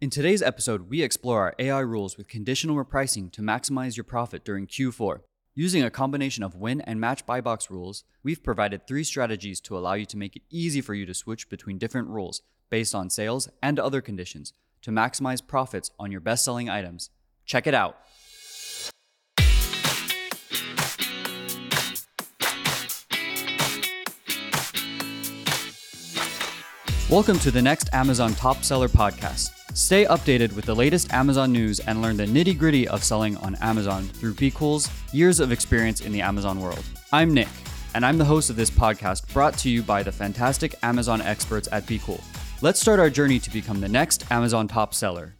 In today's episode, we explore our AI rules with conditional repricing to maximize your profit during Q4. Using a combination of win and match buy box rules, we've provided three strategies to allow you to make it easy for you to switch between different rules based on sales and other conditions to maximize profits on your best selling items. Check it out. Welcome to the next Amazon Top Seller podcast. Stay updated with the latest Amazon news and learn the nitty gritty of selling on Amazon through BQool's years of experience in the Amazon world. I'm Nick, and I'm the host of this podcast brought to you by the fantastic Amazon experts at BQool. Let's start our journey to become the next Amazon top seller.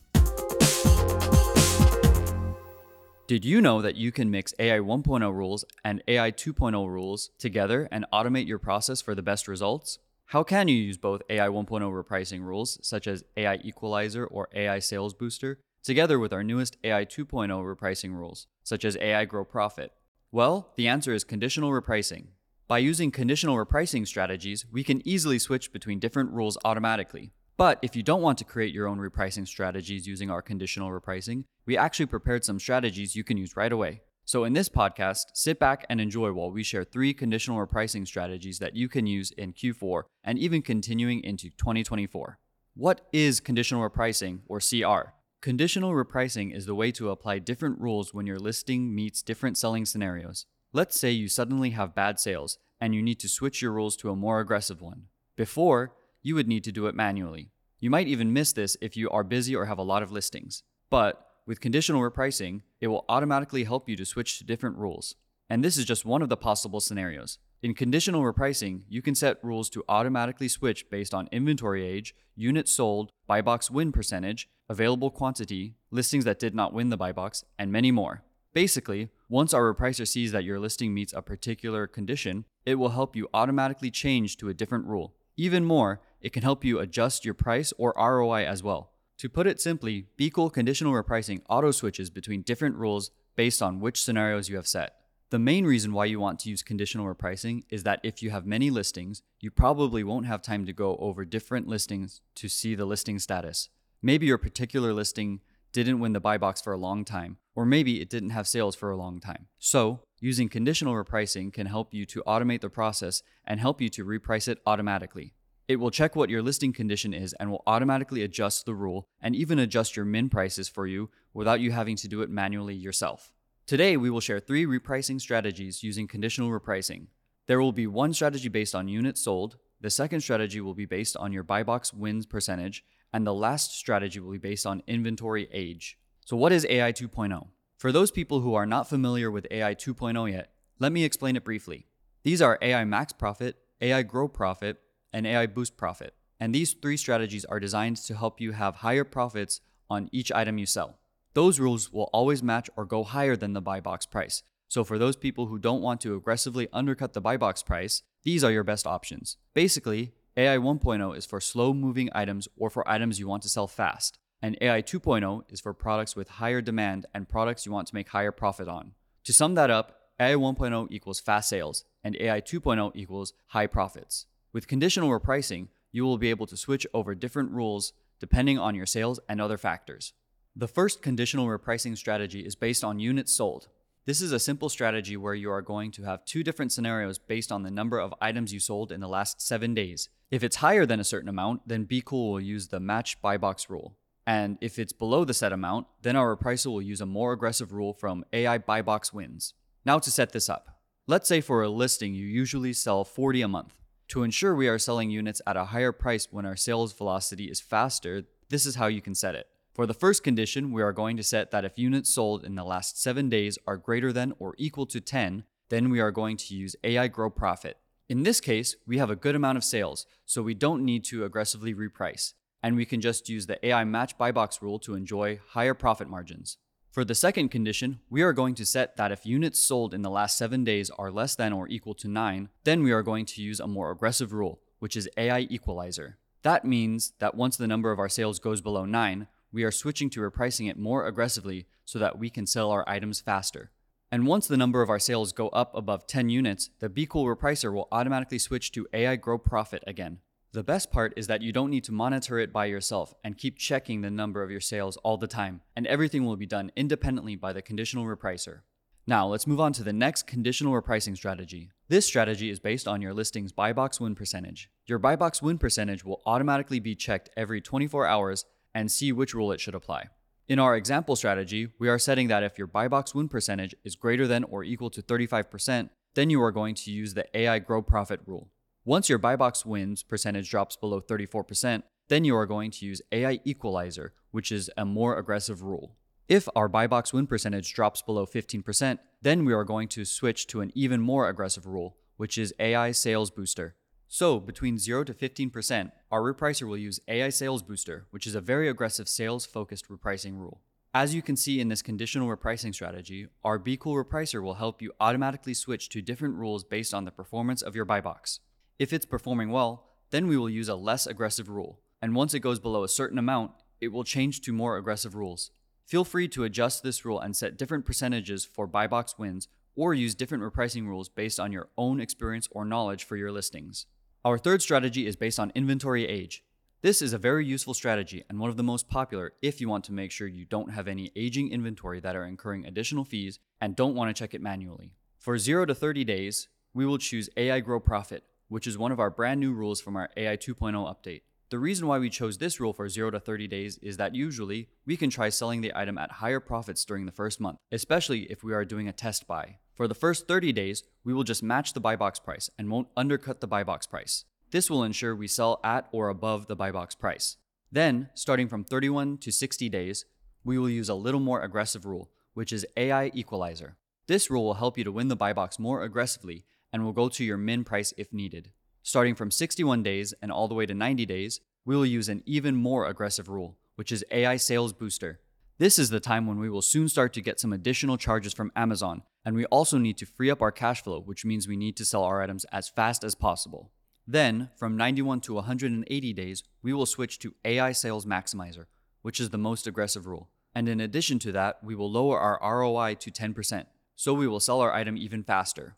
Did you know that you can mix AI 1.0 rules and AI 2.0 rules together and automate your process for the best results? How can you use both AI 1.0 repricing rules, such as AI Equalizer or AI Sales Booster, together with our newest AI 2.0 repricing rules, such as AI Grow Profit? Well, the answer is conditional repricing. By using conditional repricing strategies, we can easily switch between different rules automatically. But if you don't want to create your own repricing strategies using our conditional repricing, we actually prepared some strategies you can use right away. So, in this podcast, sit back and enjoy while we share three conditional repricing strategies that you can use in Q4 and even continuing into 2024. What is conditional repricing or CR? Conditional repricing is the way to apply different rules when your listing meets different selling scenarios. Let's say you suddenly have bad sales and you need to switch your rules to a more aggressive one. Before, you would need to do it manually. You might even miss this if you are busy or have a lot of listings. But with conditional repricing, it will automatically help you to switch to different rules. And this is just one of the possible scenarios. In conditional repricing, you can set rules to automatically switch based on inventory age, units sold, buy box win percentage, available quantity, listings that did not win the buy box, and many more. Basically, once our repricer sees that your listing meets a particular condition, it will help you automatically change to a different rule. Even more, it can help you adjust your price or ROI as well. To put it simply, BQool conditional repricing auto switches between different rules based on which scenarios you have set. The main reason why you want to use conditional repricing is that if you have many listings, you probably won't have time to go over different listings to see the listing status. Maybe your particular listing didn't win the buy box for a long time, or maybe it didn't have sales for a long time. So, using conditional repricing can help you to automate the process and help you to reprice it automatically. It will check what your listing condition is and will automatically adjust the rule and even adjust your min prices for you without you having to do it manually yourself. Today, we will share three repricing strategies using conditional repricing. There will be one strategy based on units sold, the second strategy will be based on your buy box wins percentage, and the last strategy will be based on inventory age. So, what is AI 2.0? For those people who are not familiar with AI 2.0 yet, let me explain it briefly. These are AI Max Profit, AI Grow Profit, and AI Boost Profit. And these three strategies are designed to help you have higher profits on each item you sell. Those rules will always match or go higher than the buy box price. So for those people who don't want to aggressively undercut the buy box price, these are your best options. Basically, AI 1.0 is for slow moving items or for items you want to sell fast. And AI 2.0 is for products with higher demand and products you want to make higher profit on. To sum that up, AI 1.0 equals fast sales, and AI 2.0 equals high profits. With conditional repricing, you will be able to switch over different rules depending on your sales and other factors. The first conditional repricing strategy is based on units sold. This is a simple strategy where you are going to have two different scenarios based on the number of items you sold in the last seven days. If it's higher than a certain amount, then BQool will use the match buy box rule. And if it's below the set amount, then our repricer will use a more aggressive rule from AI buy box wins. Now to set this up. Let's say for a listing you usually sell 40 a month. To ensure we are selling units at a higher price when our sales velocity is faster, this is how you can set it. For the first condition, we are going to set that if units sold in the last 7 days are greater than or equal to 10, then we are going to use AI Grow Profit. In this case, we have a good amount of sales, so we don't need to aggressively reprice, and we can just use the AI Match Buy Box rule to enjoy higher profit margins. For the second condition, we are going to set that if units sold in the last 7 days are less than or equal to 9, then we are going to use a more aggressive rule, which is AI equalizer. That means that once the number of our sales goes below 9, we are switching to repricing it more aggressively so that we can sell our items faster. And once the number of our sales go up above 10 units, the BQool repricer will automatically switch to AI Grow Profit again. The best part is that you don't need to monitor it by yourself and keep checking the number of your sales all the time, and everything will be done independently by the conditional repricer. Now, let's move on to the next conditional repricing strategy. This strategy is based on your listing's buy box win percentage. Your buy box win percentage will automatically be checked every 24 hours and see which rule it should apply. In our example strategy, we are setting that if your buy box win percentage is greater than or equal to 35%, then you are going to use the AI grow profit rule. Once your buy box wins percentage drops below 34%, then you are going to use AI equalizer, which is a more aggressive rule. If our buy box win percentage drops below 15%, then we are going to switch to an even more aggressive rule, which is AI sales booster. So, between 0 to 15%, our repricer will use AI Sales Booster, which is a very aggressive sales focused repricing rule. As you can see in this conditional repricing strategy, our BQool repricer will help you automatically switch to different rules based on the performance of your buy box. If it's performing well, then we will use a less aggressive rule, and once it goes below a certain amount, it will change to more aggressive rules. Feel free to adjust this rule and set different percentages for buy box wins or use different repricing rules based on your own experience or knowledge for your listings. Our third strategy is based on inventory age. This is a very useful strategy and one of the most popular if you want to make sure you don't have any aging inventory that are incurring additional fees and don't want to check it manually. For 0 to 30 days, we will choose AI Grow Profit, which is one of our brand new rules from our AI 2.0 update. The reason why we chose this rule for 0 to 30 days is that usually we can try selling the item at higher profits during the first month, especially if we are doing a test buy. For the first 30 days, we will just match the buy box price and won't undercut the buy box price. This will ensure we sell at or above the buy box price. Then, starting from 31 to 60 days, we will use a little more aggressive rule, which is AI equalizer. This rule will help you to win the buy box more aggressively and will go to your min price if needed. Starting from 61 days and all the way to 90 days, we will use an even more aggressive rule, which is AI sales booster. This is the time when we will soon start to get some additional charges from Amazon, and we also need to free up our cash flow, which means we need to sell our items as fast as possible. Then, from 91 to 180 days, we will switch to AI Sales Maximizer, which is the most aggressive rule. And in addition to that, we will lower our ROI to 10%, so we will sell our item even faster.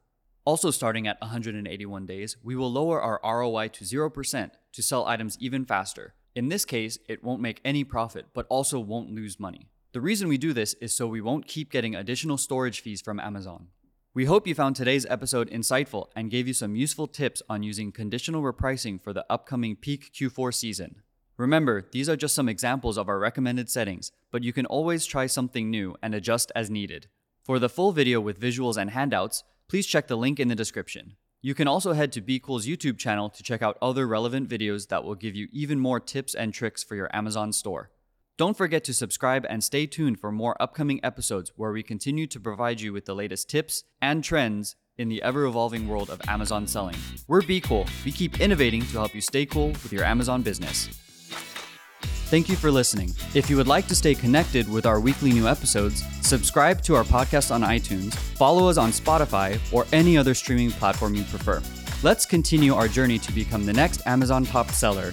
Also, starting at 181 days, we will lower our ROI to 0% to sell items even faster, in this case, it won't make any profit, but also won't lose money. The reason we do this is so we won't keep getting additional storage fees from Amazon. We hope you found today's episode insightful and gave you some useful tips on using conditional repricing for the upcoming peak Q4 season. Remember, these are just some examples of our recommended settings, but you can always try something new and adjust as needed. For the full video with visuals and handouts, please check the link in the description. You can also head to BQool's YouTube channel to check out other relevant videos that will give you even more tips and tricks for your Amazon store. Don't forget to subscribe and stay tuned for more upcoming episodes where we continue to provide you with the latest tips and trends in the ever evolving world of Amazon selling. We're BQool. We keep innovating to help you stay cool with your Amazon business. Thank you for listening. If you would like to stay connected with our weekly new episodes, subscribe to our podcast on iTunes, follow us on Spotify, or any other streaming platform you prefer. Let's continue our journey to become the next Amazon top seller